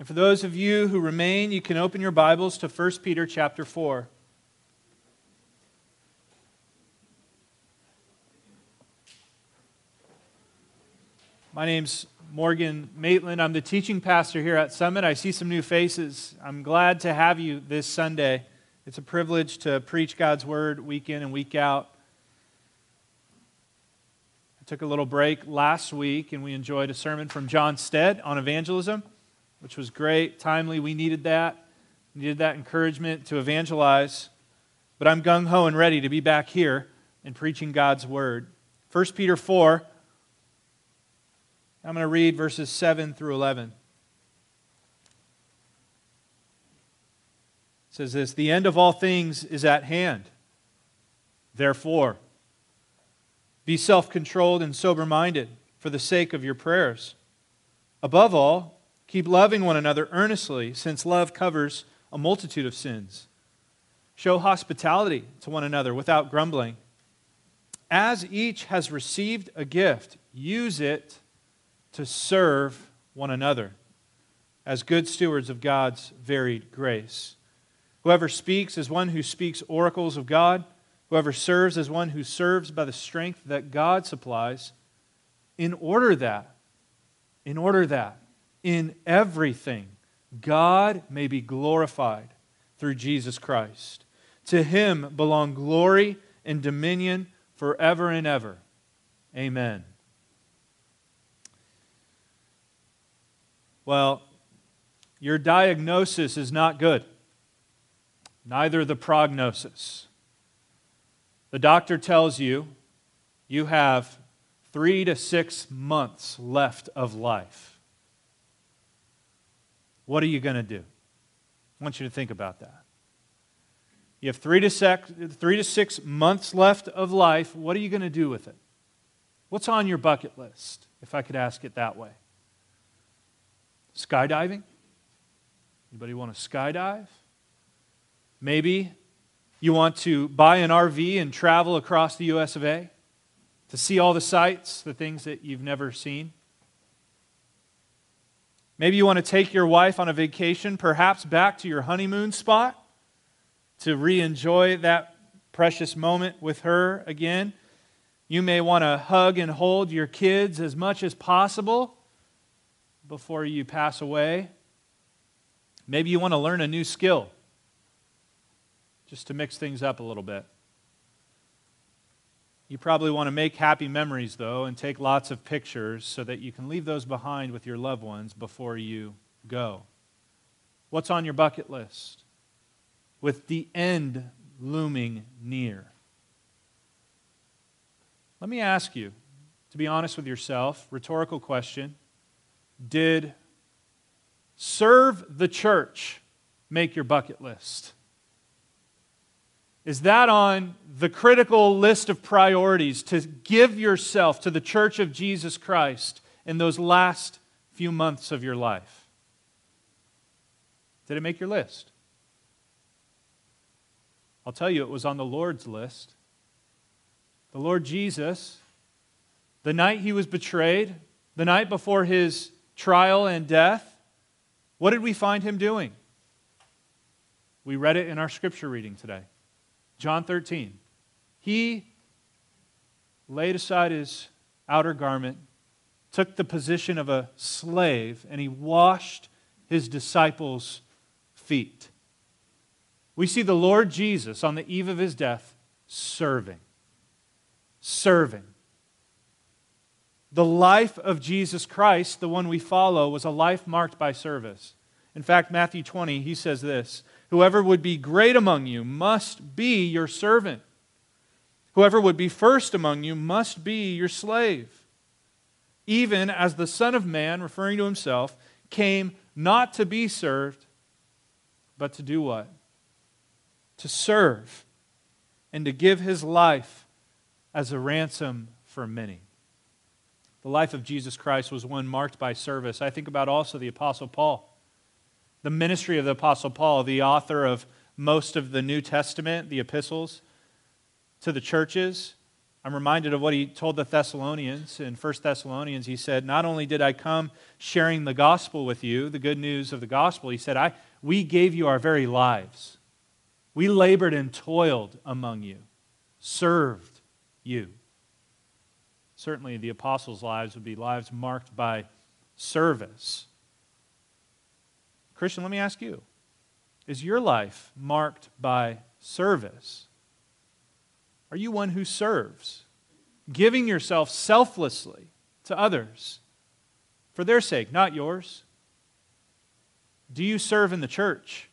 And for those of you who remain, you can open your Bibles to 1 Peter chapter 4. My name's Morgan Maitland. I'm the teaching pastor here at Summit. I see some new faces. I'm glad to have you this Sunday. It's a privilege to preach God's word week in and week out. I took a little break last week and we enjoyed a sermon from John Stead on evangelism, which was great, timely. We needed that. We needed that encouragement to evangelize. But I'm gung ho and ready to be back here and preaching God's word. 1 Peter 4 I'm going to read verses 7 through 11. It says this The end of all things is at hand. Therefore, be self controlled and sober minded for the sake of your prayers. Above all, keep loving one another earnestly, since love covers a multitude of sins. Show hospitality to one another without grumbling. As each has received a gift, use it to serve one another as good stewards of God's varied grace. Whoever speaks is one who speaks oracles of God. Whoever serves is one who serves by the strength that God supplies, in order that, in order that, in everything, God may be glorified through Jesus Christ. To him belong glory and dominion forever and ever. Amen. Well, your diagnosis is not good, neither the prognosis. The doctor tells you you have three to six months left of life. What are you going to do? I want you to think about that. You have three to, six, three to six months left of life. What are you going to do with it? What's on your bucket list, if I could ask it that way? Skydiving? Anybody want to skydive? Maybe you want to buy an RV and travel across the US of A to see all the sights, the things that you've never seen. Maybe you want to take your wife on a vacation, perhaps back to your honeymoon spot to re enjoy that precious moment with her again. You may want to hug and hold your kids as much as possible before you pass away. Maybe you want to learn a new skill just to mix things up a little bit. You probably want to make happy memories, though, and take lots of pictures so that you can leave those behind with your loved ones before you go. What's on your bucket list? With the end looming near. Let me ask you, to be honest with yourself, rhetorical question did serve the church make your bucket list? Is that on the critical list of priorities to give yourself to the church of Jesus Christ in those last few months of your life? Did it make your list? I'll tell you, it was on the Lord's list. The Lord Jesus, the night he was betrayed, the night before his trial and death, what did we find him doing? We read it in our scripture reading today. John 13. He laid aside his outer garment, took the position of a slave, and he washed his disciples' feet. We see the Lord Jesus on the eve of his death serving. Serving. The life of Jesus Christ, the one we follow, was a life marked by service. In fact, Matthew 20, he says this Whoever would be great among you must be your servant. Whoever would be first among you must be your slave. Even as the Son of Man, referring to himself, came not to be served, but to do what? To serve and to give his life as a ransom for many. The life of Jesus Christ was one marked by service. I think about also the Apostle Paul. The ministry of the Apostle Paul, the author of most of the New Testament, the epistles to the churches. I'm reminded of what he told the Thessalonians in 1 Thessalonians. He said, Not only did I come sharing the gospel with you, the good news of the gospel, he said, I, We gave you our very lives. We labored and toiled among you, served you. Certainly, the apostles' lives would be lives marked by service. Christian, let me ask you is your life marked by service? Are you one who serves, giving yourself selflessly to others for their sake, not yours? Do you serve in the church?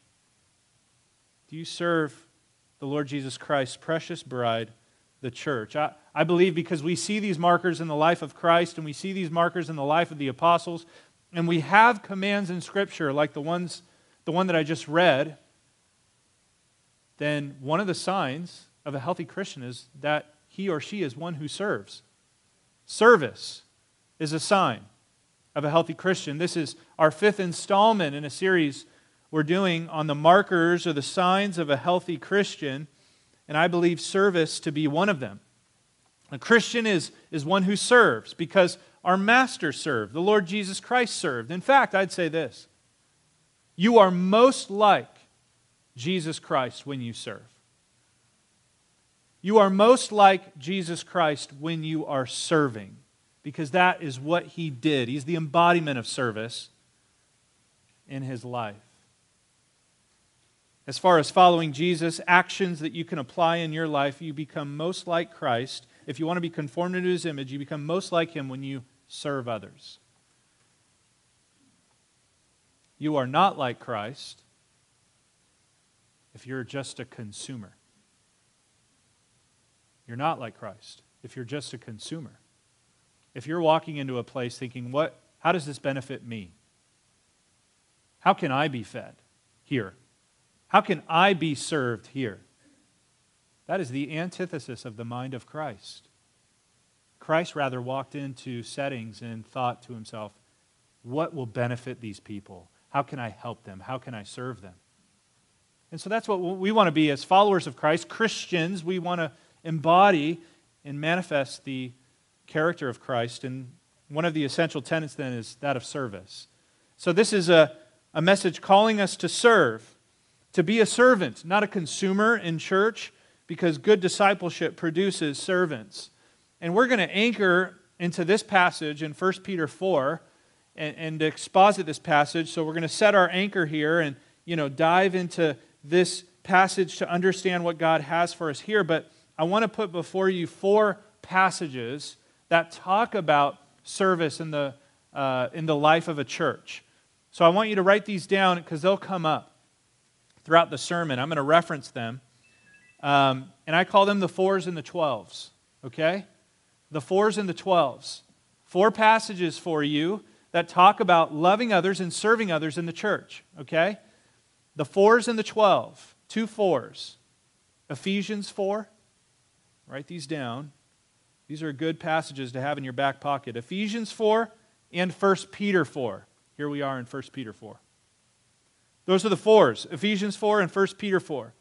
Do you serve the Lord Jesus Christ's precious bride, the church? I, I believe because we see these markers in the life of Christ and we see these markers in the life of the apostles, and we have commands in Scripture like the ones the one that I just read, then one of the signs of a healthy Christian is that he or she is one who serves. Service is a sign of a healthy Christian. This is our fifth installment in a series we're doing on the markers or the signs of a healthy Christian, and I believe service to be one of them. A Christian is, is one who serves because our Master served, the Lord Jesus Christ served. In fact, I'd say this you are most like Jesus Christ when you serve. You are most like Jesus Christ when you are serving, because that is what he did. He's the embodiment of service in his life. As far as following Jesus, actions that you can apply in your life, you become most like Christ. If you want to be conformed to his image, you become most like him when you serve others. You are not like Christ if you're just a consumer. You're not like Christ if you're just a consumer. If you're walking into a place thinking, what, how does this benefit me? How can I be fed here? How can I be served here? That is the antithesis of the mind of Christ. Christ rather walked into settings and thought to himself, what will benefit these people? How can I help them? How can I serve them? And so that's what we want to be as followers of Christ, Christians. We want to embody and manifest the character of Christ. And one of the essential tenets then is that of service. So this is a, a message calling us to serve, to be a servant, not a consumer in church, because good discipleship produces servants. And we're going to anchor into this passage in 1 Peter 4 and, and exposit this passage. So we're going to set our anchor here and you know dive into this passage to understand what God has for us here. But I want to put before you four passages that talk about service in the, uh, in the life of a church. So I want you to write these down because they'll come up throughout the sermon. I'm going to reference them. Um, and I call them the fours and the twelves. Okay? The fours and the twelves. Four passages for you that talk about loving others and serving others in the church. Okay? The fours and the twelve. Two fours. Ephesians 4. Write these down. These are good passages to have in your back pocket. Ephesians 4 and 1 Peter 4. Here we are in 1 Peter 4. Those are the fours Ephesians 4 and 1 Peter 4.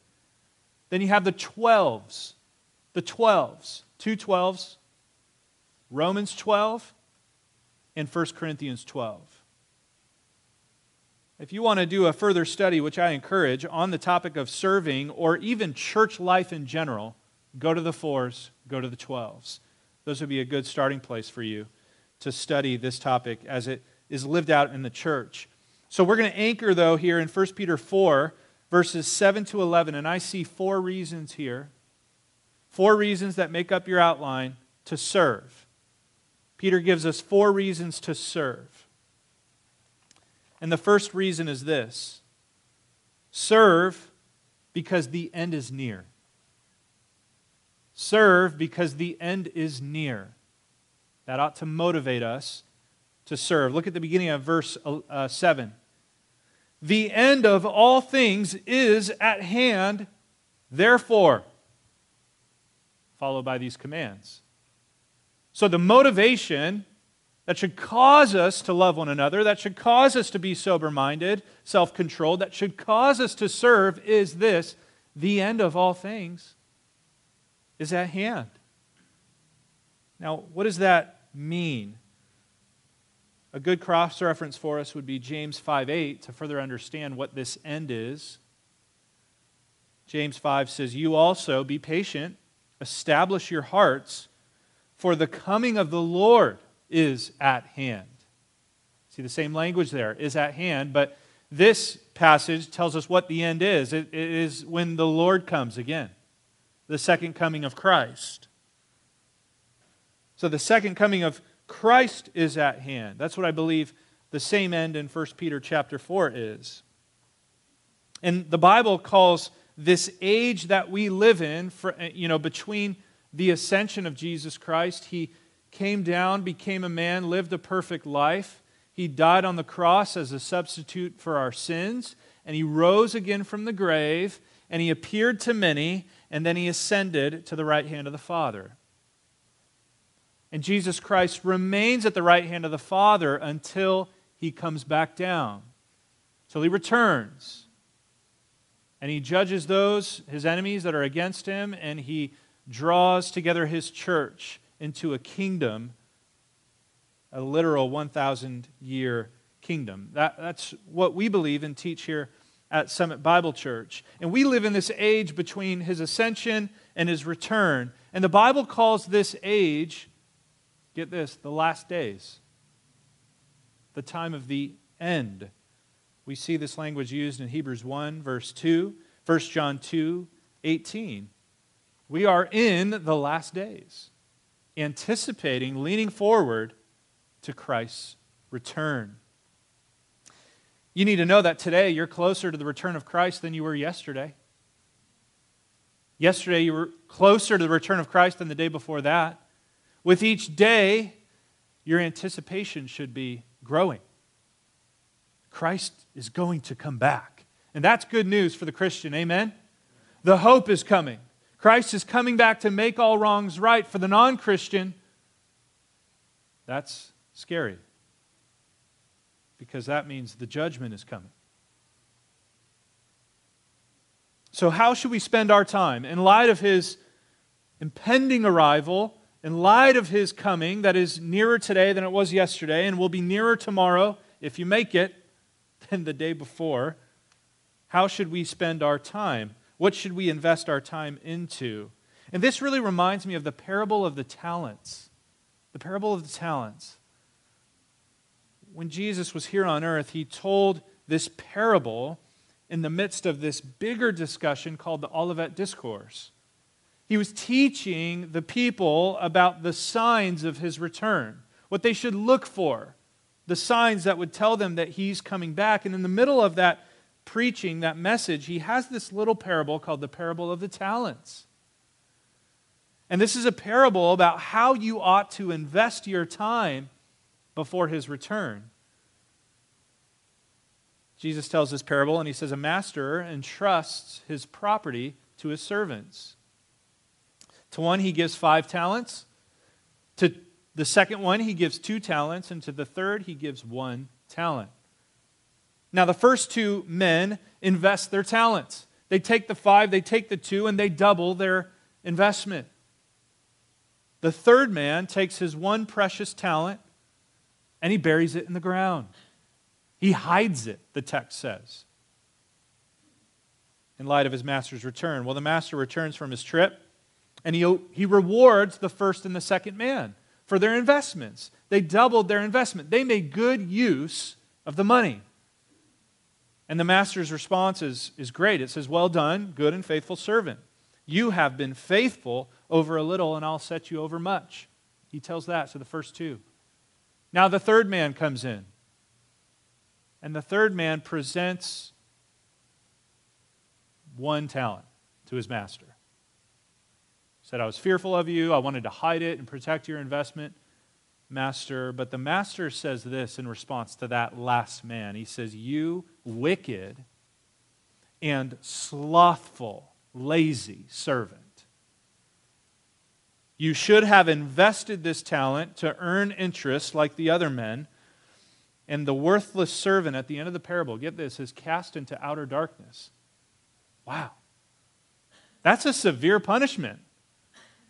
Then you have the 12s. The 12s. Two 12s. Romans 12 and 1 Corinthians 12. If you want to do a further study, which I encourage, on the topic of serving or even church life in general, go to the fours, go to the 12s. Those would be a good starting place for you to study this topic as it is lived out in the church. So we're going to anchor, though, here in 1 Peter 4, verses 7 to 11. And I see four reasons here, four reasons that make up your outline to serve. Peter gives us four reasons to serve. And the first reason is this serve because the end is near. Serve because the end is near. That ought to motivate us to serve. Look at the beginning of verse uh, 7. The end of all things is at hand, therefore, followed by these commands. So the motivation that should cause us to love one another, that should cause us to be sober minded, self controlled, that should cause us to serve is this the end of all things is at hand. Now, what does that mean? A good cross reference for us would be James 5 8 to further understand what this end is. James 5 says, You also be patient, establish your hearts, for the coming of the Lord is at hand. See the same language there, is at hand, but this passage tells us what the end is. it, it is when the Lord comes again, the second coming of Christ. So the second coming of Christ is at hand. That's what I believe the same end in 1 Peter chapter 4 is. And the Bible calls this age that we live in, for, you know, between the ascension of Jesus Christ, he came down, became a man, lived a perfect life. He died on the cross as a substitute for our sins, and he rose again from the grave, and he appeared to many, and then he ascended to the right hand of the Father. And Jesus Christ remains at the right hand of the Father until he comes back down, till he returns. And he judges those, his enemies that are against him, and he draws together his church into a kingdom, a literal 1,000 year kingdom. That, that's what we believe and teach here at Summit Bible Church. And we live in this age between his ascension and his return. And the Bible calls this age Get this the last days, the time of the end. We see this language used in Hebrews 1, verse 2, 1 John 2, 18. We are in the last days, anticipating, leaning forward to Christ's return. You need to know that today you're closer to the return of Christ than you were yesterday. Yesterday, you were closer to the return of Christ than the day before that. With each day, your anticipation should be growing. Christ is going to come back. And that's good news for the Christian. Amen? The hope is coming. Christ is coming back to make all wrongs right. For the non Christian, that's scary because that means the judgment is coming. So, how should we spend our time? In light of his impending arrival, in light of his coming that is nearer today than it was yesterday and will be nearer tomorrow, if you make it, than the day before, how should we spend our time? What should we invest our time into? And this really reminds me of the parable of the talents. The parable of the talents. When Jesus was here on earth, he told this parable in the midst of this bigger discussion called the Olivet Discourse. He was teaching the people about the signs of his return, what they should look for, the signs that would tell them that he's coming back. And in the middle of that preaching, that message, he has this little parable called the parable of the talents. And this is a parable about how you ought to invest your time before his return. Jesus tells this parable, and he says, A master entrusts his property to his servants. To one, he gives five talents. To the second one, he gives two talents. And to the third, he gives one talent. Now, the first two men invest their talents. They take the five, they take the two, and they double their investment. The third man takes his one precious talent and he buries it in the ground. He hides it, the text says, in light of his master's return. Well, the master returns from his trip and he, he rewards the first and the second man for their investments. They doubled their investment, they made good use of the money. And the master's response is, is great. It says, Well done, good and faithful servant. You have been faithful over a little, and I'll set you over much. He tells that to the first two. Now the third man comes in. And the third man presents one talent to his master said, I was fearful of you. I wanted to hide it and protect your investment, master. But the master says this in response to that last man. He says, You wicked and slothful, lazy servant. You should have invested this talent to earn interest like the other men. And the worthless servant at the end of the parable, get this, is cast into outer darkness. Wow. That's a severe punishment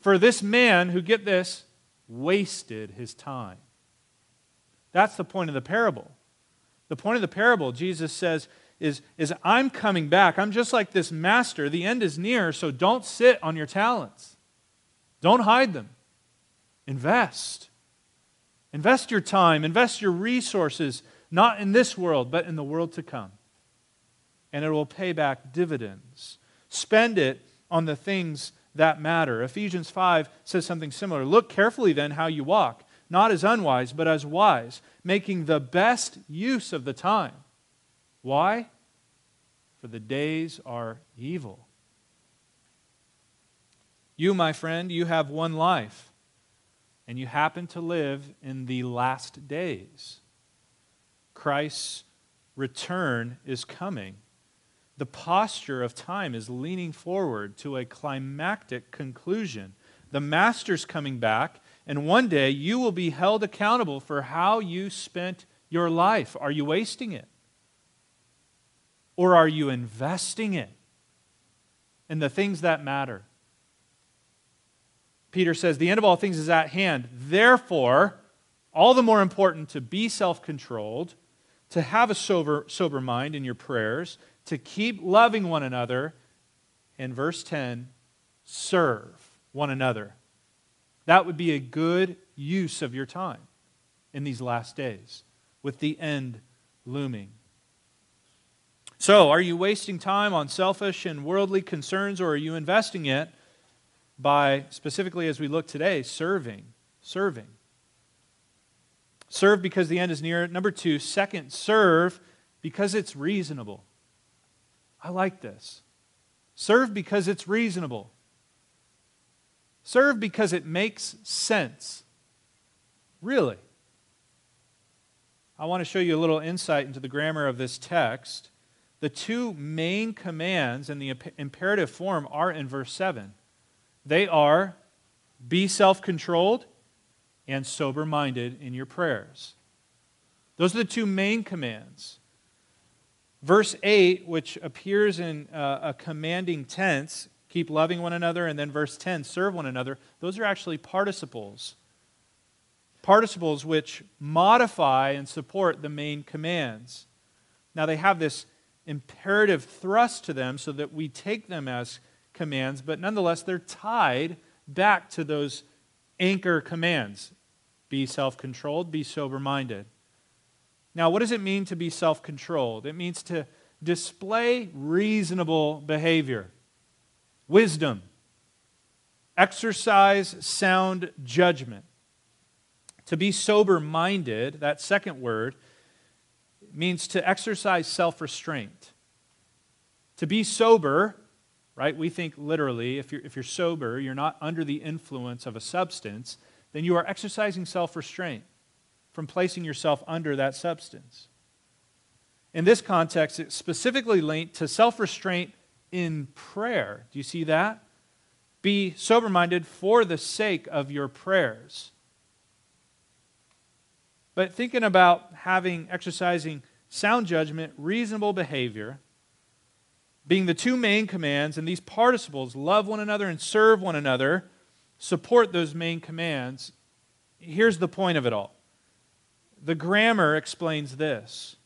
for this man who, get this, wasted his time. That's the point of the parable. The point of the parable, Jesus says, is, is I'm coming back. I'm just like this master. The end is near, so don't sit on your talents. Don't hide them. Invest. Invest your time, invest your resources, not in this world, but in the world to come. And it will pay back dividends. Spend it on the things that matter. Ephesians 5 says something similar. Look carefully then how you walk, not as unwise, but as wise, making the best use of the time. Why? For the days are evil. You, my friend, you have one life, and you happen to live in the last days. Christ's return is coming. The posture of time is leaning forward to a climactic conclusion. The Master's coming back, and one day you will be held accountable for how you spent your life. Are you wasting it? Or are you investing it in the things that matter? Peter says, The end of all things is at hand. Therefore, all the more important to be self controlled, to have a sober, sober mind in your prayers, to keep loving one another. in verse 10, serve one another. That would be a good use of your time in these last days, with the end looming. So, are you wasting time on selfish and worldly concerns, or are you investing it by, specifically as we look today, serving? Serving. Serve because the end is near. Number two, second, serve because it's reasonable. I like this. Serve because it's reasonable. Serve because it makes sense. Really. I want to show you a little insight into the grammar of this text. The two main commands in the imperative form are in verse 7. They are be self controlled and sober minded in your prayers. Those are the two main commands. Verse 8, which appears in uh, a commanding tense, keep loving one another, and then verse 10, serve one another, those are actually participles. Participles which modify and support the main commands. Now, they have this imperative thrust to them so that we take them as commands, but nonetheless, they're tied back to those anchor commands be self controlled, be sober minded. Now, what does it mean to be self controlled? It means to display reasonable behavior, wisdom, exercise sound judgment. To be sober minded, that second word, means to exercise self restraint. To be sober, right, we think literally, if you're, if you're sober, you're not under the influence of a substance, then you are exercising self restraint from placing yourself under that substance. In this context, it's specifically linked to self restraint in prayer. Do you see that? Be sober minded for the sake of your prayers. But thinking about having, exercising sound judgment, reasonable behavior, being the two main commands, and these participles, love one another and serve one another, support those main commands. Here's the point of it all the grammar explains this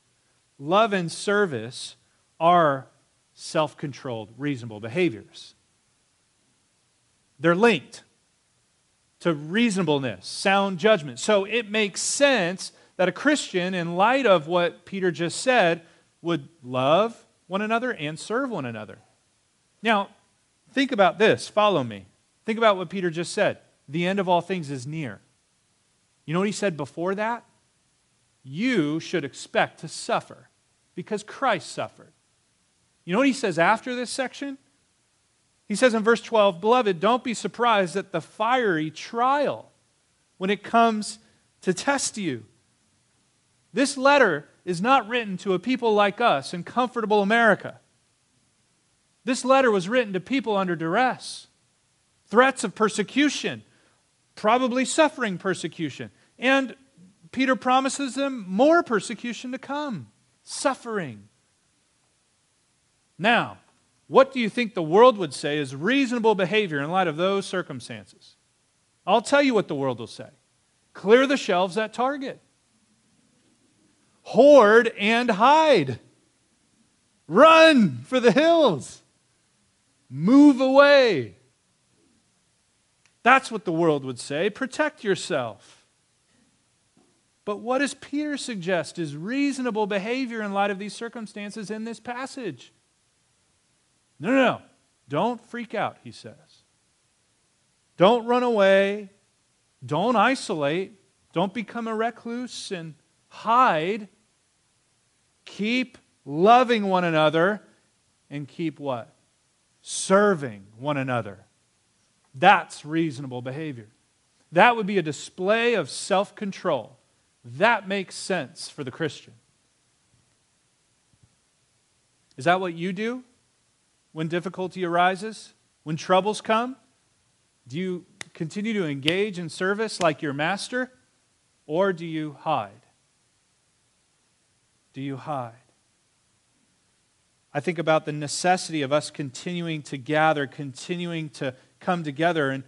love and service are self controlled, reasonable behaviors. They're linked to reasonableness, sound judgment. So it makes sense that a Christian, in light of what Peter just said, would love one another and serve one another. Now, think about this. Follow me. Think about what Peter just said. The end of all things is near. You know what he said before that? You should expect to suffer because Christ suffered. You know what he says after this section? He says in verse 12, Beloved, don't be surprised at the fiery trial when it comes to test you. This letter is not written to a people like us in comfortable America. This letter was written to people under duress, threats of persecution, probably suffering persecution, and Peter promises them more persecution to come, suffering. Now, what do you think the world would say is reasonable behavior in light of those circumstances? I'll tell you what the world will say clear the shelves at Target, hoard and hide, run for the hills, move away. That's what the world would say. Protect yourself. But what does Peter suggest is reasonable behavior in light of these circumstances in this passage? No, no, no. Don't freak out, he says. Don't run away. Don't isolate. Don't become a recluse and hide. Keep loving one another and keep what? Serving one another. That's reasonable behavior. That would be a display of self control. That makes sense for the Christian. Is that what you do when difficulty arises? When troubles come? Do you continue to engage in service like your master? Or do you hide? Do you hide? I think about the necessity of us continuing to gather, continuing to come together. And,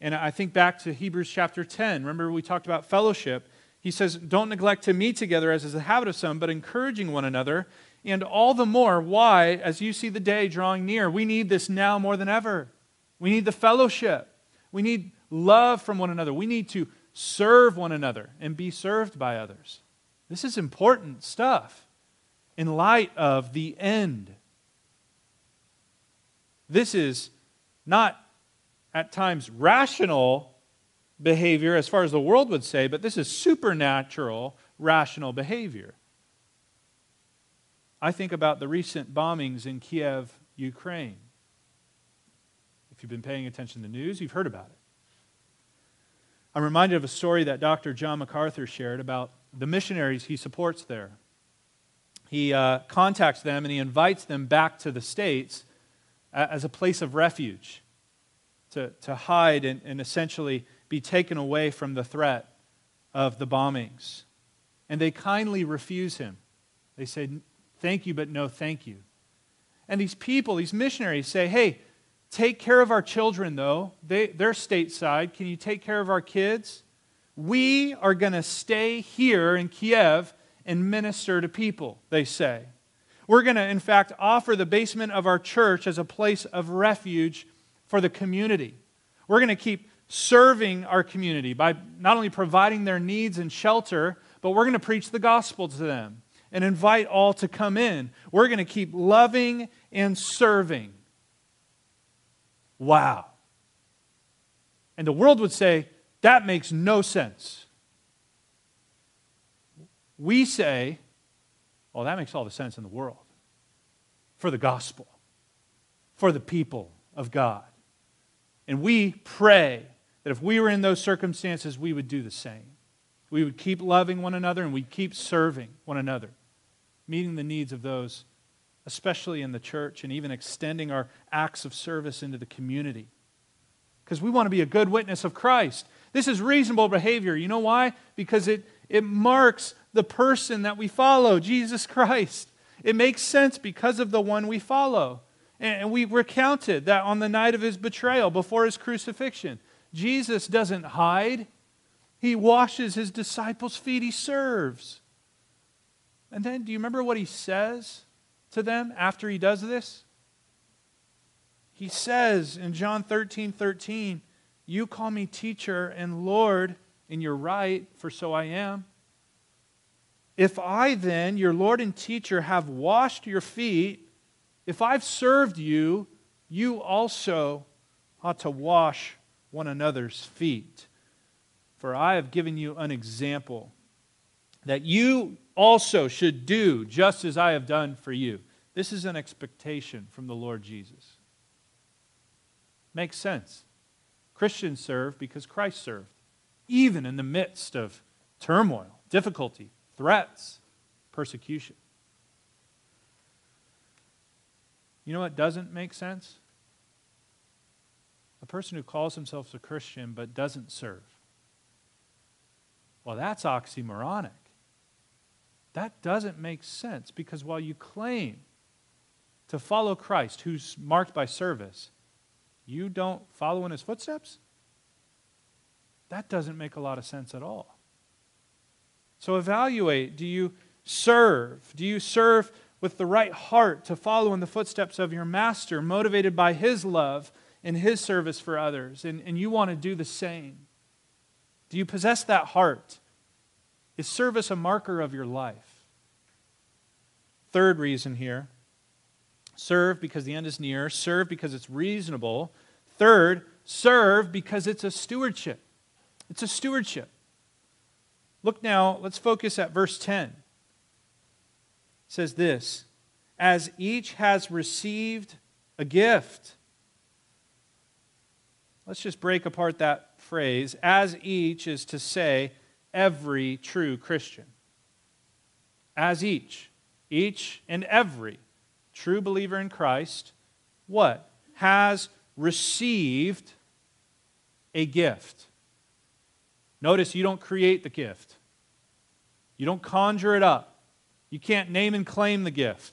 and I think back to Hebrews chapter 10. Remember, we talked about fellowship. He says, Don't neglect to meet together as is the habit of some, but encouraging one another. And all the more, why, as you see the day drawing near, we need this now more than ever. We need the fellowship. We need love from one another. We need to serve one another and be served by others. This is important stuff in light of the end. This is not at times rational behavior as far as the world would say, but this is supernatural, rational behavior. I think about the recent bombings in Kiev, Ukraine. If you've been paying attention to the news, you've heard about it. I'm reminded of a story that Dr. John MacArthur shared about the missionaries he supports there. He uh, contacts them and he invites them back to the States as a place of refuge to, to hide and, and essentially be taken away from the threat of the bombings. And they kindly refuse him. They say, Thank you, but no thank you. And these people, these missionaries say, Hey, take care of our children, though. They, they're stateside. Can you take care of our kids? We are going to stay here in Kiev and minister to people, they say. We're going to, in fact, offer the basement of our church as a place of refuge for the community. We're going to keep serving our community by not only providing their needs and shelter, but we're going to preach the gospel to them and invite all to come in. We're going to keep loving and serving. Wow. And the world would say, that makes no sense. We say, well, that makes all the sense in the world for the gospel, for the people of God. And we pray that if we were in those circumstances, we would do the same. We would keep loving one another and we'd keep serving one another, meeting the needs of those, especially in the church, and even extending our acts of service into the community. Because we want to be a good witness of Christ. This is reasonable behavior. You know why? Because it, it marks the person that we follow, Jesus Christ. It makes sense because of the one we follow. And we recounted that on the night of his betrayal, before his crucifixion. Jesus doesn't hide, he washes his disciples' feet, he serves. And then, do you remember what he says to them after he does this? He says in John 13 13, You call me teacher and Lord, and you're right, for so I am. If I then, your Lord and teacher, have washed your feet, if I've served you, you also ought to wash one another's feet. For I have given you an example that you also should do just as I have done for you. This is an expectation from the Lord Jesus. Makes sense. Christians serve because Christ served, even in the midst of turmoil, difficulty, threats, persecution. You know what doesn't make sense? A person who calls himself a Christian but doesn't serve. Well, that's oxymoronic. That doesn't make sense because while you claim to follow Christ, who's marked by service, you don't follow in his footsteps? That doesn't make a lot of sense at all. So evaluate do you serve? Do you serve with the right heart to follow in the footsteps of your master, motivated by his love and his service for others? And, and you want to do the same. Do you possess that heart? Is service a marker of your life? Third reason here serve because the end is near, serve because it's reasonable. Third, serve because it's a stewardship. It's a stewardship. Look now, let's focus at verse 10. It says this As each has received a gift. Let's just break apart that phrase. As each is to say, every true Christian. As each, each and every true believer in Christ, what? Has received a gift. Notice you don't create the gift, you don't conjure it up. You can't name and claim the gift.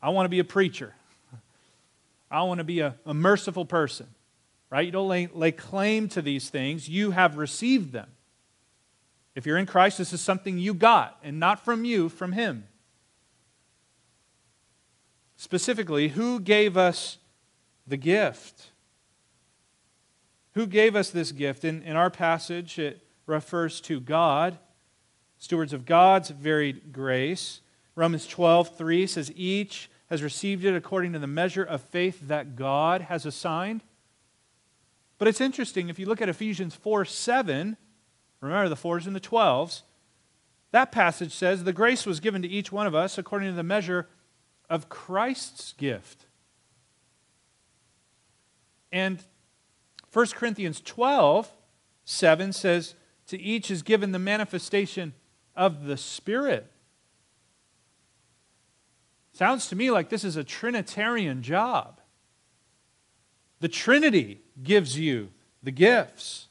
I want to be a preacher. I want to be a, a merciful person. Right? You don't lay, lay claim to these things. You have received them. If you're in Christ, this is something you got, and not from you, from Him. Specifically, who gave us the gift? Who gave us this gift? In, in our passage, it refers to God, stewards of God's varied grace. Romans 12, 3 says, Each has received it according to the measure of faith that God has assigned. But it's interesting, if you look at Ephesians 4, 7, remember the 4s and the 12s, that passage says, The grace was given to each one of us according to the measure of Christ's gift. And 1 Corinthians 12, 7 says, To each is given the manifestation of the Spirit. Sounds to me like this is a Trinitarian job. The Trinity gives you the gifts.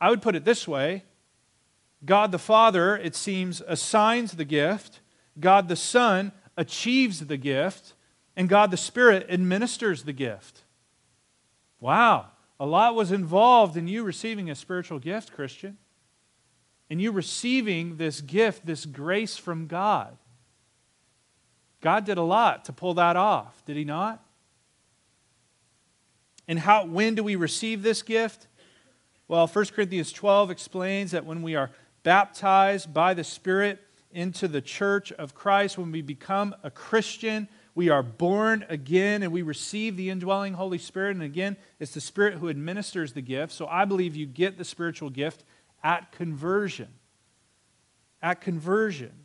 I would put it this way God the Father, it seems, assigns the gift, God the Son achieves the gift, and God the Spirit administers the gift. Wow. A lot was involved in you receiving a spiritual gift, Christian. And you receiving this gift, this grace from God. God did a lot to pull that off, did he not? And how when do we receive this gift? Well, 1 Corinthians 12 explains that when we are baptized by the Spirit into the church of Christ, when we become a Christian, we are born again and we receive the indwelling Holy Spirit. And again, it's the Spirit who administers the gift. So I believe you get the spiritual gift at conversion. At conversion.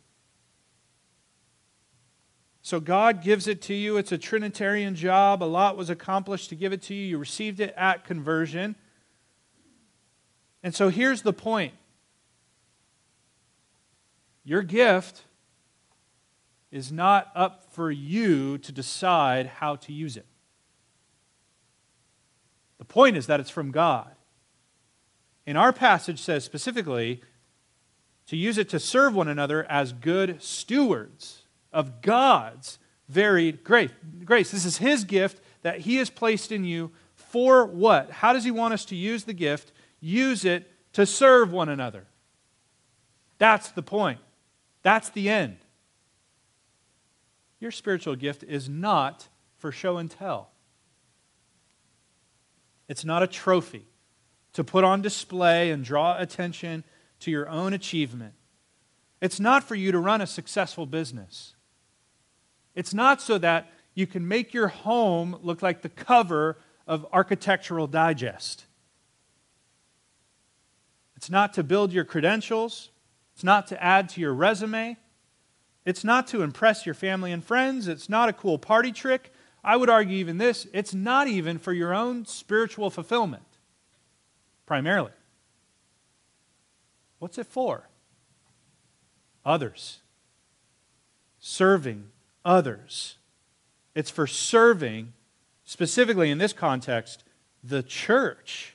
So God gives it to you. It's a Trinitarian job. A lot was accomplished to give it to you. You received it at conversion. And so here's the point your gift is not up for you to decide how to use it. The point is that it's from God. And our passage says specifically to use it to serve one another as good stewards of God's varied grace. This is His gift that He has placed in you for what? How does He want us to use the gift? Use it to serve one another. That's the point. That's the end. Your spiritual gift is not for show and tell. It's not a trophy to put on display and draw attention to your own achievement. It's not for you to run a successful business. It's not so that you can make your home look like the cover of Architectural Digest. It's not to build your credentials. It's not to add to your resume. It's not to impress your family and friends. It's not a cool party trick. I would argue even this it's not even for your own spiritual fulfillment, primarily. What's it for? Others. Serving others. It's for serving, specifically in this context, the church.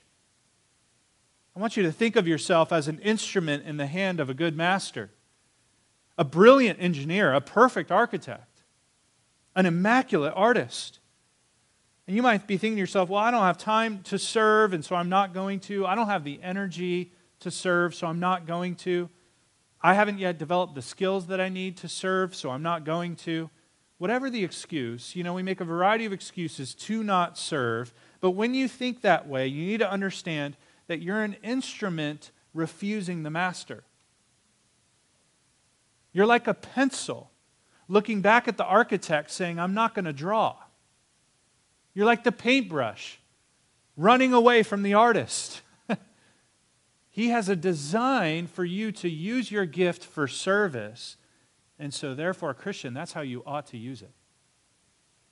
I want you to think of yourself as an instrument in the hand of a good master a brilliant engineer, a perfect architect, an immaculate artist. And you might be thinking to yourself, well, I don't have time to serve, and so I'm not going to. I don't have the energy to serve, so I'm not going to. I haven't yet developed the skills that I need to serve, so I'm not going to. Whatever the excuse, you know, we make a variety of excuses to not serve. But when you think that way, you need to understand that you're an instrument refusing the master. You're like a pencil looking back at the architect saying, I'm not going to draw. You're like the paintbrush running away from the artist. he has a design for you to use your gift for service. And so, therefore, Christian, that's how you ought to use it.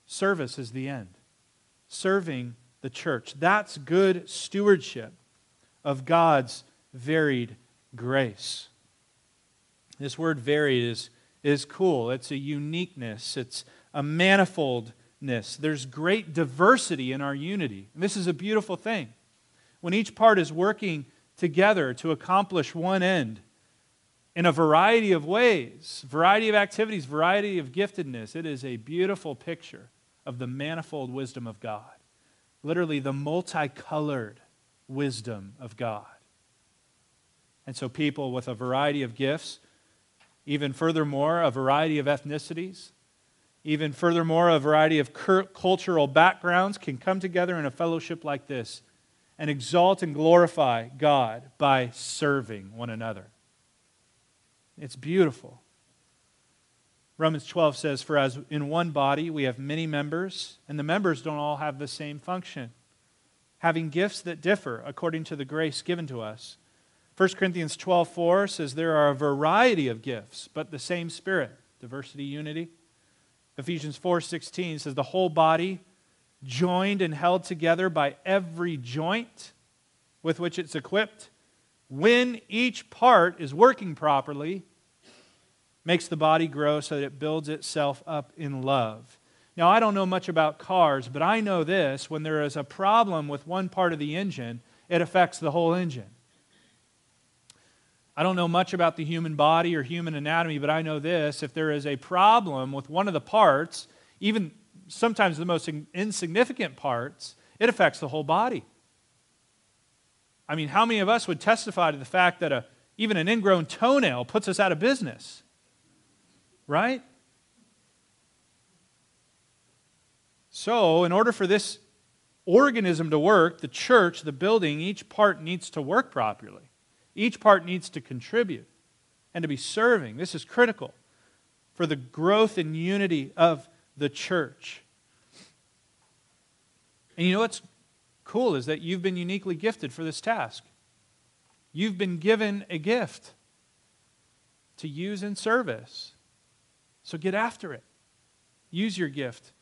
Service is the end. Serving the church. That's good stewardship of God's varied grace. This word varied is, is cool. It's a uniqueness, it's a manifoldness. There's great diversity in our unity. And this is a beautiful thing. When each part is working together to accomplish one end in a variety of ways, variety of activities, variety of giftedness, it is a beautiful picture of the manifold wisdom of God. Literally, the multicolored wisdom of God. And so, people with a variety of gifts, even furthermore, a variety of ethnicities, even furthermore, a variety of cultural backgrounds can come together in a fellowship like this and exalt and glorify God by serving one another. It's beautiful. Romans 12 says, For as in one body we have many members, and the members don't all have the same function, having gifts that differ according to the grace given to us. 1 Corinthians 12 4 says, There are a variety of gifts, but the same Spirit. Diversity, unity. Ephesians 4 16 says, The whole body, joined and held together by every joint with which it's equipped, when each part is working properly, makes the body grow so that it builds itself up in love. Now, I don't know much about cars, but I know this when there is a problem with one part of the engine, it affects the whole engine. I don't know much about the human body or human anatomy, but I know this if there is a problem with one of the parts, even sometimes the most insignificant parts, it affects the whole body. I mean, how many of us would testify to the fact that a, even an ingrown toenail puts us out of business? Right? So, in order for this organism to work, the church, the building, each part needs to work properly. Each part needs to contribute and to be serving. This is critical for the growth and unity of the church. And you know what's cool is that you've been uniquely gifted for this task. You've been given a gift to use in service. So get after it. Use your gift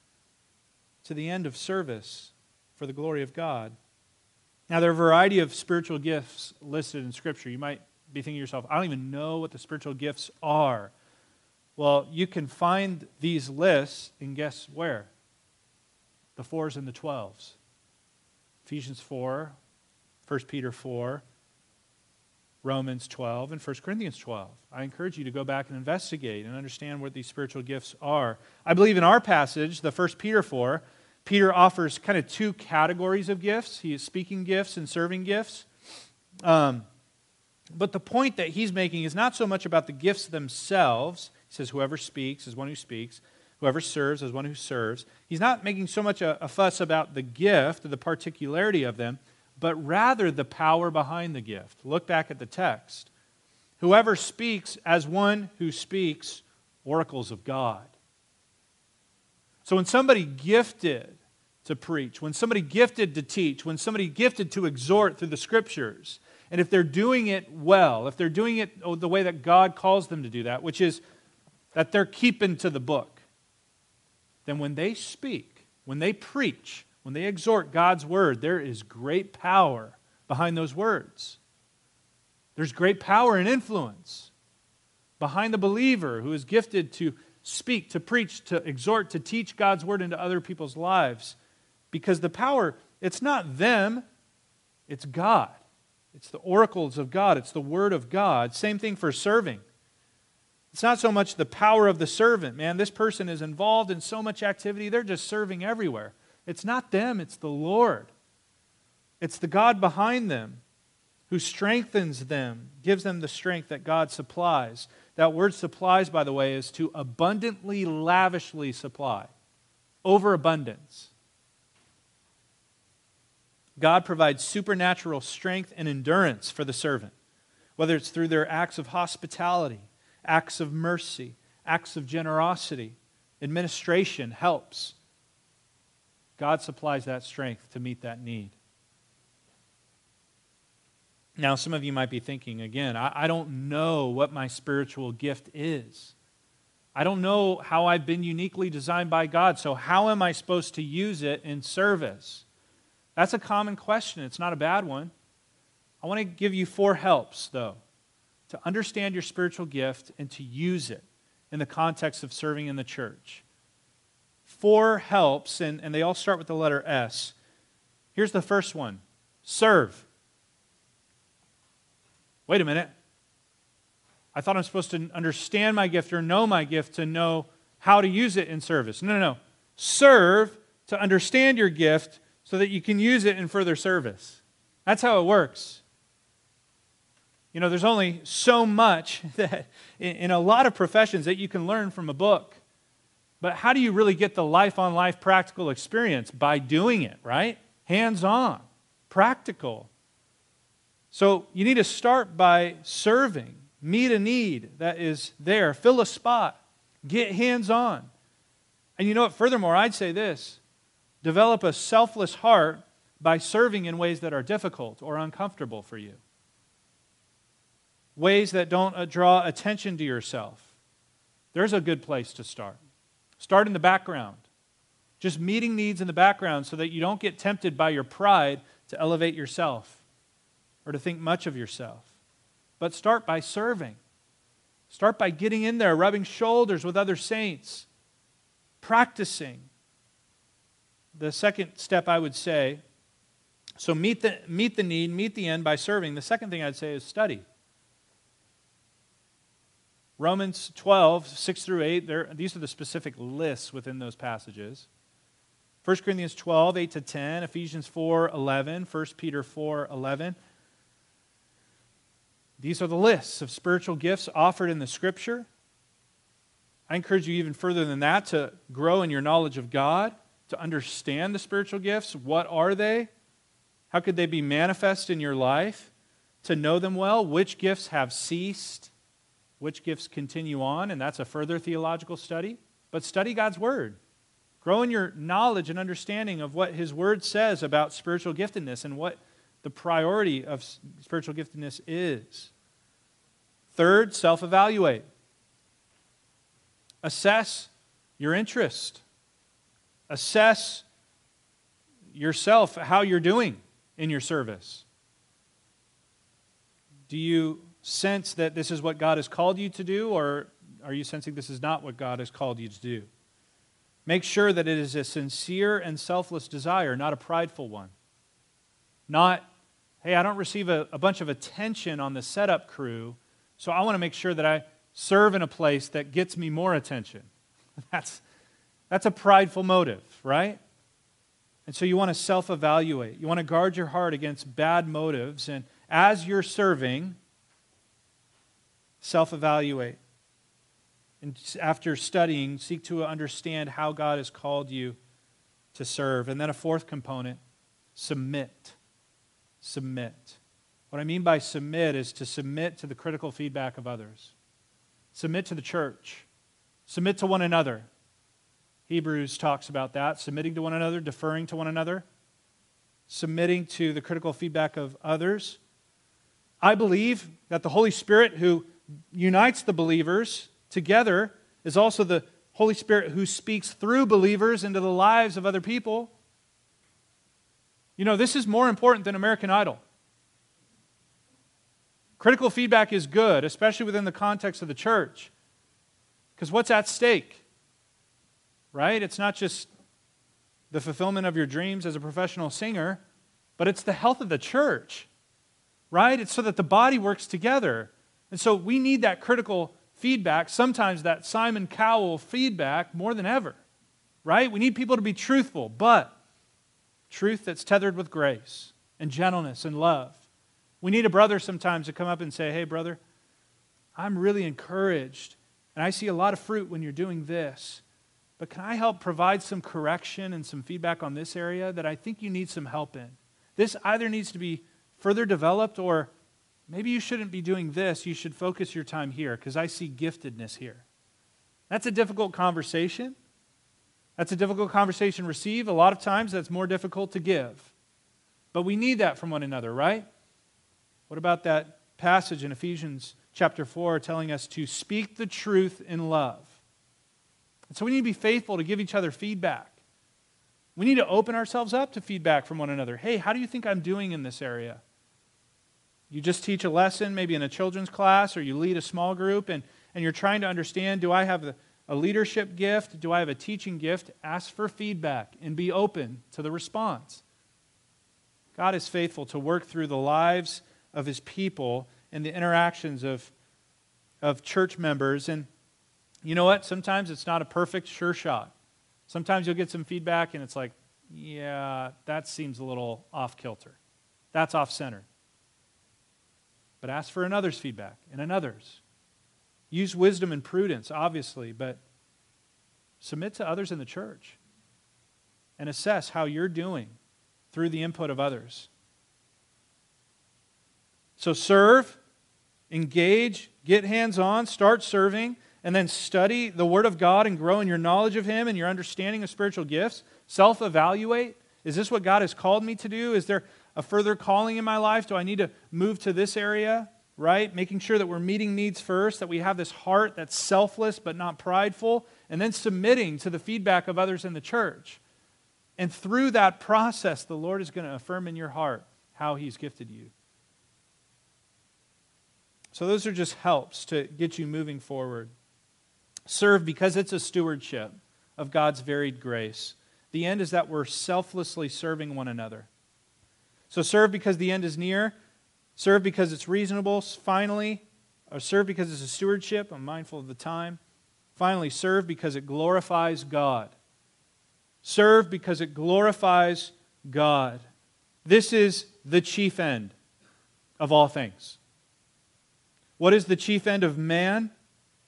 to the end of service for the glory of God. Now, there are a variety of spiritual gifts listed in Scripture. You might be thinking to yourself, I don't even know what the spiritual gifts are. Well, you can find these lists, and guess where? The fours and the twelves. Ephesians 4, 1 Peter 4, Romans 12, and 1 Corinthians 12. I encourage you to go back and investigate and understand what these spiritual gifts are. I believe in our passage, the 1 Peter 4, Peter offers kind of two categories of gifts. He is speaking gifts and serving gifts. Um, but the point that he's making is not so much about the gifts themselves. He says, Whoever speaks is one who speaks, whoever serves is one who serves. He's not making so much a, a fuss about the gift or the particularity of them, but rather the power behind the gift. Look back at the text. Whoever speaks as one who speaks oracles of God. So when somebody gifted to preach, when somebody gifted to teach, when somebody gifted to exhort through the scriptures, and if they're doing it well, if they're doing it the way that God calls them to do that, which is that they're keeping to the book, then when they speak, when they preach, when they exhort God's word, there is great power behind those words. There's great power and influence behind the believer who is gifted to speak, to preach, to exhort, to teach God's word into other people's lives. Because the power, it's not them, it's God. It's the oracles of God, it's the word of God. Same thing for serving. It's not so much the power of the servant, man. This person is involved in so much activity, they're just serving everywhere. It's not them, it's the Lord. It's the God behind them who strengthens them, gives them the strength that God supplies. That word supplies, by the way, is to abundantly, lavishly supply, overabundance. God provides supernatural strength and endurance for the servant, whether it's through their acts of hospitality, acts of mercy, acts of generosity, administration helps. God supplies that strength to meet that need. Now, some of you might be thinking, again, I, I, don't know what my spiritual gift is. I don't know how I've been uniquely designed by God, so how am I supposed to use it in service? That's a common question. It's not a bad one. I want to give you four helps, though, to understand your spiritual gift and to use it in the context of serving in the church. Four helps, and, and they all start with the letter S. Here's the first one serve. Wait a minute. I thought I'm supposed to understand my gift or know my gift to know how to use it in service. No, no, no. Serve to understand your gift so that you can use it in further service. That's how it works. You know, there's only so much that in a lot of professions that you can learn from a book. But how do you really get the life on life practical experience? By doing it, right? Hands on, practical. So you need to start by serving, meet a need that is there, fill a spot, get hands on. And you know what? Furthermore, I'd say this develop a selfless heart by serving in ways that are difficult or uncomfortable for you, ways that don't uh, draw attention to yourself. There's a good place to start. Start in the background. Just meeting needs in the background so that you don't get tempted by your pride to elevate yourself or to think much of yourself. But start by serving. Start by getting in there, rubbing shoulders with other saints, practicing. The second step I would say so meet the, meet the need, meet the end by serving. The second thing I'd say is study. Romans 12, 6 through 8, these are the specific lists within those passages. 1 Corinthians 12, 8 to 10, Ephesians 4, 11, 1 Peter 4, 11. These are the lists of spiritual gifts offered in the Scripture. I encourage you even further than that to grow in your knowledge of God, to understand the spiritual gifts. What are they? How could they be manifest in your life? To know them well, which gifts have ceased, which gifts continue on, and that's a further theological study. But study God's Word. Grow in your knowledge and understanding of what His Word says about spiritual giftedness and what the priority of spiritual giftedness is. Third, self evaluate. Assess your interest. Assess yourself, how you're doing in your service. Do you sense that this is what God has called you to do, or are you sensing this is not what God has called you to do? Make sure that it is a sincere and selfless desire, not a prideful one. Not hey, I don't receive a, a bunch of attention on the setup crew, so I want to make sure that I serve in a place that gets me more attention. That's, that's a prideful motive, right? And so you want to self evaluate. You want to guard your heart against bad motives. And as you're serving, self evaluate. And after studying, seek to understand how God has called you to serve. And then a fourth component submit submit. What I mean by submit is to submit to the critical feedback of others, submit to the church, submit to one another. Hebrews talks about that submitting to one another, deferring to one another, submitting to the critical feedback of others. I believe that the Holy Spirit, who unites the believers together, is also the Holy Spirit who speaks through believers into the lives of other people. You know, this is more important than American Idol. Critical feedback is good, especially within the context of the church. Because what's at stake? Right? It's not just the fulfillment of your dreams as a professional singer, but it's the health of the church. Right? It's so that the body works together. And so we need that critical feedback, sometimes that Simon Cowell feedback more than ever. Right? We need people to be truthful, but truth that's tethered with grace and gentleness and love. We need a brother sometimes to come up and say, Hey, brother, I'm really encouraged, and I see a lot of fruit when you're doing this. But can I help provide some correction and some feedback on this area that I think you need some help in? This either needs to be further developed or maybe you shouldn't be doing this. You should focus your time here because I see giftedness here. That's a difficult conversation. That's a difficult conversation to receive. A lot of times that's more difficult to give. But we need that from one another, right? What about that passage in Ephesians chapter 4 telling us to speak the truth in love? And so we need to be faithful to give each other feedback. We need to open ourselves up to feedback from one another. Hey, how do you think I'm doing in this area? You just teach a lesson, maybe in a children's class, or you lead a small group, and, and you're trying to understand do I have a, leadership gift? Do I have a teaching gift? Ask for feedback and be open to the response. God is faithful to work through the lives of his people and the interactions of, of church members. And you know what? Sometimes it's not a perfect sure shot. Sometimes you'll get some feedback and it's like, yeah, that seems a little off kilter. That's off center. But ask for another's feedback and another's. Use wisdom and prudence, obviously, but submit to others in the church and assess how you're doing through the input of others. So serve, engage, get hands on, start serving and then study the Word of God and grow in your knowledge of Him and your understanding of spiritual gifts. Self evaluate. Is this what God has called me to do? Is there a further calling in my life? Do I need to move to this area? Right? Making sure that we're meeting needs first, that we have this heart that's selfless but not prideful, and then submitting to the feedback of others in the church. And through that process, the Lord is going to affirm in your heart how He's gifted you. So, those are just helps to get you moving forward. Serve because it's a stewardship of God's varied grace. The end is that we're selflessly serving one another. So serve because the end is near. Serve because it's reasonable, finally. Or serve because it's a stewardship. I'm mindful of the time. Finally, serve because it glorifies God. Serve because it glorifies God. This is the chief end of all things. What is the chief end of man?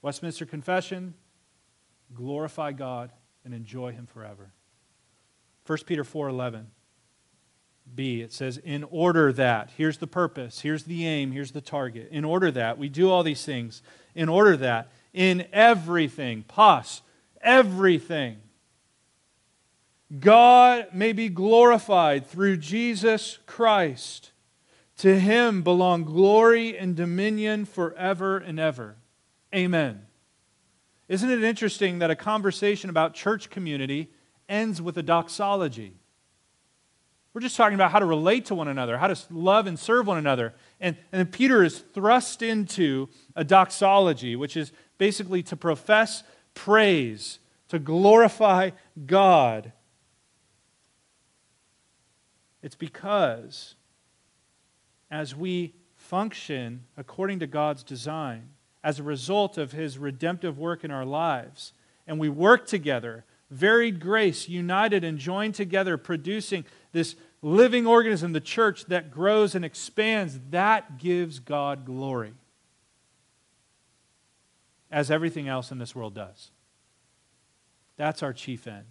Westminster Confession, glorify God and enjoy him forever. 1 Peter 4:11 B it says in order that here's the purpose here's the aim here's the target. In order that we do all these things. In order that in everything pos everything. God may be glorified through Jesus Christ. To him belong glory and dominion forever and ever. Amen. Isn't it interesting that a conversation about church community ends with a doxology? We're just talking about how to relate to one another, how to love and serve one another. And, and Peter is thrust into a doxology, which is basically to profess praise, to glorify God. It's because as we function according to God's design, as a result of his redemptive work in our lives. And we work together, varied grace, united and joined together, producing this living organism, the church, that grows and expands. That gives God glory, as everything else in this world does. That's our chief end.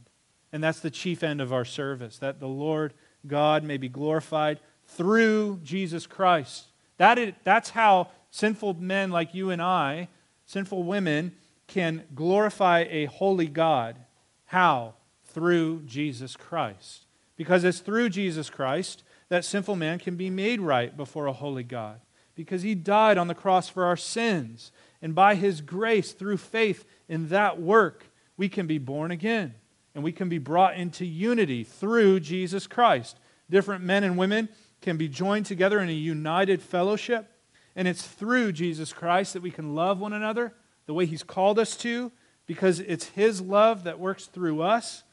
And that's the chief end of our service, that the Lord God may be glorified through Jesus Christ. That is, that's how sinful men like you and I, sinful women, can glorify a holy God. How? Through Jesus Christ. Because it's through Jesus Christ that sinful man can be made right before a holy God. Because he died on the cross for our sins. And by his grace, through faith in that work, we can be born again. And we can be brought into unity through Jesus Christ. Different men and women can be joined together in a united fellowship and it's through Jesus Christ that we can love one another the way He's called us to, because it's His love that works through us.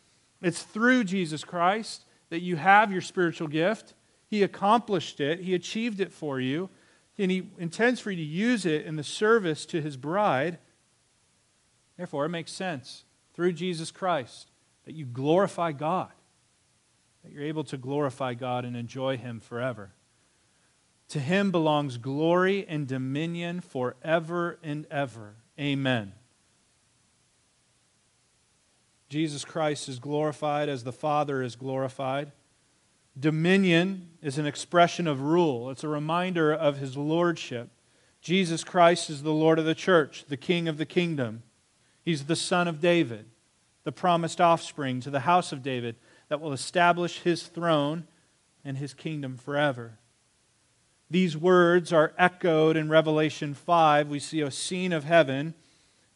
It's through Jesus Christ that you have your spiritual gift. He accomplished it, He achieved it for you, and He intends for you to use it in the service to His bride. Therefore, it makes sense through Jesus Christ that you glorify God, that you're able to glorify God and enjoy Him forever. To him belongs glory and dominion forever and ever. Amen. Jesus Christ is glorified as the Father is glorified. Dominion is an expression of rule, it's a reminder of his lordship. Jesus Christ is the Lord of the church, the King of the kingdom. He's the Son of David, the promised offspring to the house of David that will establish his throne and his kingdom forever. These words are echoed in Revelation 5. We see a scene of heaven.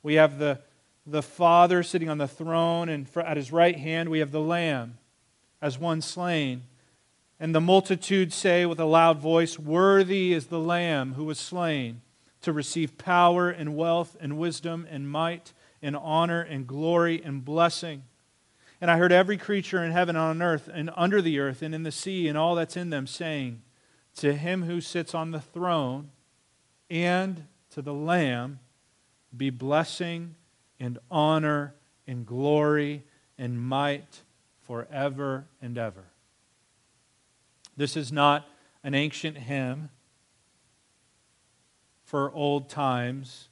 We have the, the Father sitting on the throne, and at his right hand, we have the Lamb as one slain. And the multitude say with a loud voice, Worthy is the Lamb who was slain to receive power and wealth and wisdom and might and honor and glory and blessing. And I heard every creature in heaven and on earth and under the earth and in the sea and all that's in them saying, to him who sits on the throne and to the Lamb be blessing and honor and glory and might forever and ever. This is not an ancient hymn for old times.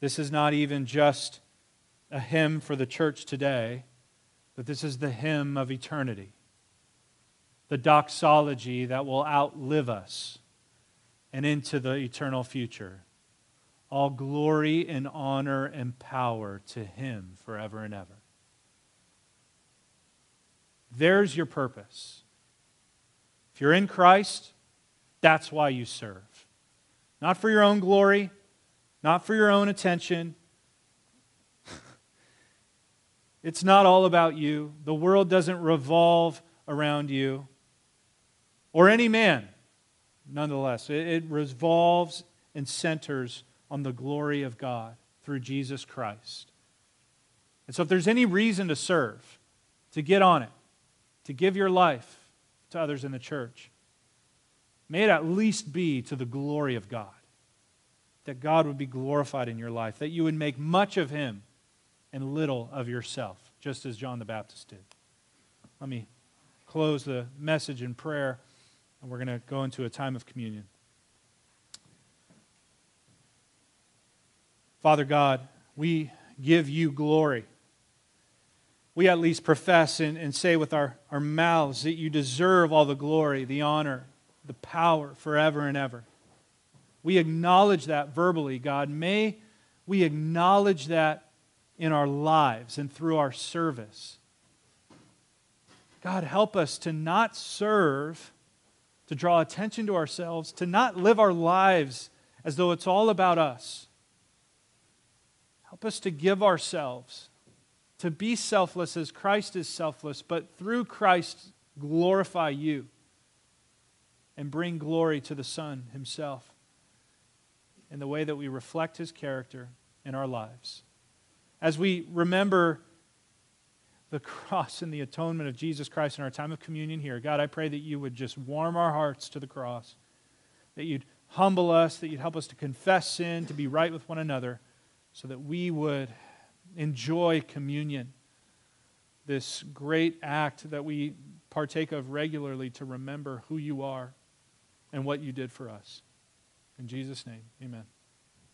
This is not even just a hymn for the church today, but this is the hymn of eternity the doxology that will outlive us and into the eternal future. All glory and honor and power to Him forever and ever. There's your purpose. If you're in Christ, that's why you serve. Not for your own glory, not for your own attention. it's not all about you. The world doesn't revolve around you or any man, nonetheless. It, it revolves and centers on the glory of God through Jesus Christ. And so, if there's any reason to serve, to get on it, to give your life to others in the church, may it at least be to the glory of God. That God would be glorified in your life, that you would make much of Him and little of yourself, just as John the Baptist did. Let me close the message in prayer and we're going to go into a time of communion. Father God, we give you glory. We at least profess and, and say with our, our mouths that you deserve all the glory, the honor, the power forever and ever. We acknowledge that verbally, God. May we acknowledge that in our lives and through our service. God, help us to not serve to draw attention to ourselves, to not live our lives as though it's all about us. Help us to give ourselves, to be selfless as Christ is selfless, but through Christ glorify you and bring glory to the Son himself in the way that we reflect his character in our lives. As we remember the cross and the atonement of Jesus Christ in our time of communion here. God, I pray that you would just warm our hearts to the cross, that you'd humble us, that you'd help us to confess sin, to be right with one another, so that we would enjoy communion, this great act that we partake of regularly to remember who you are and what you did for us. In Jesus' name, amen.